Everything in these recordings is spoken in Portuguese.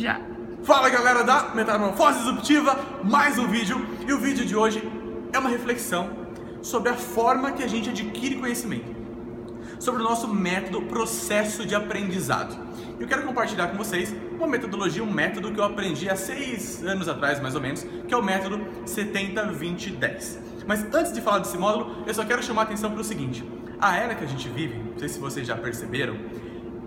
já. Fala galera da Metamorfose Disruptiva, mais um vídeo e o vídeo de hoje é uma reflexão sobre a forma que a gente adquire conhecimento, sobre o nosso método, processo de aprendizado. Eu quero compartilhar com vocês uma metodologia, um método que eu aprendi há seis anos atrás, mais ou menos, que é o método 70-20-10. Mas antes de falar desse módulo, eu só quero chamar a atenção para o seguinte: a era que a gente vive, não sei se vocês já perceberam,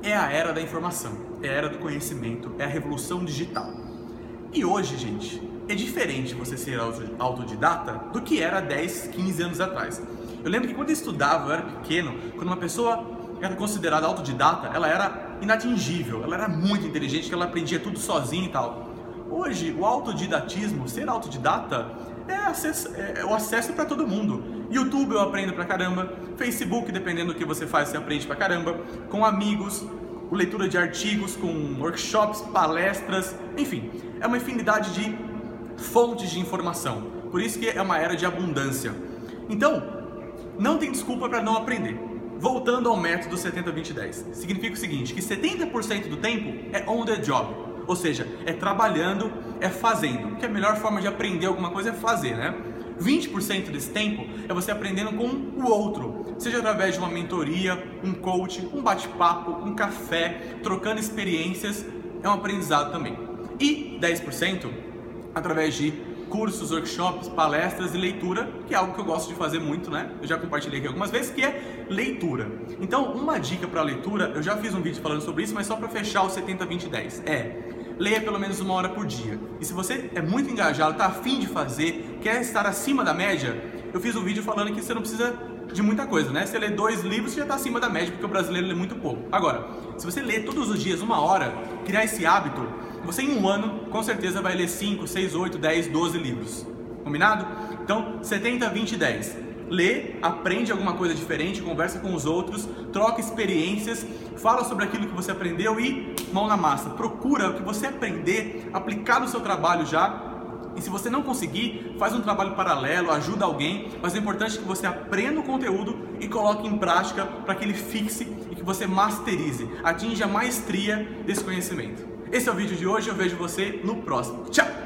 é a era da informação, é era do conhecimento, é a revolução digital. E hoje, gente, é diferente você ser autodidata do que era 10, 15 anos atrás. Eu lembro que quando eu estudava, eu era pequeno, quando uma pessoa era considerada autodidata, ela era inatingível, ela era muito inteligente, ela aprendia tudo sozinha e tal. Hoje, o autodidatismo, ser autodidata, é, acesso, é o acesso para todo mundo. YouTube eu aprendo pra caramba, Facebook, dependendo do que você faz, você aprende pra caramba, com amigos, leitura de artigos, com workshops, palestras, enfim, é uma infinidade de fontes de informação. Por isso que é uma era de abundância. Então, não tem desculpa para não aprender. Voltando ao método 70-20-10, significa o seguinte, que 70% do tempo é on the job, ou seja, é trabalhando, é fazendo. Que a melhor forma de aprender alguma coisa é fazer, né? 20% desse tempo é você aprendendo com o outro, seja através de uma mentoria, um coach, um bate-papo, um café, trocando experiências, é um aprendizado também. E 10% através de cursos, workshops, palestras e leitura, que é algo que eu gosto de fazer muito, né? Eu já compartilhei aqui algumas vezes, que é leitura. Então, uma dica para leitura, eu já fiz um vídeo falando sobre isso, mas só para fechar o 70 20 10, é leia pelo menos uma hora por dia. E se você é muito engajado, está afim de fazer, quer estar acima da média, eu fiz um vídeo falando que você não precisa de muita coisa, né? Você lê dois livros, você já está acima da média, porque o brasileiro lê muito pouco. Agora, se você lê todos os dias uma hora, criar esse hábito, você em um ano, com certeza vai ler 5, 6, 8, 10, 12 livros. Combinado? Então, 70, 20, 10 lê, aprende alguma coisa diferente, conversa com os outros, troca experiências, fala sobre aquilo que você aprendeu e mão na massa. Procura o que você aprender, aplicar no seu trabalho já. E se você não conseguir, faz um trabalho paralelo, ajuda alguém, mas o importante é que você aprenda o conteúdo e coloque em prática para que ele fixe e que você masterize, atinja a maestria desse conhecimento. Esse é o vídeo de hoje, eu vejo você no próximo. Tchau!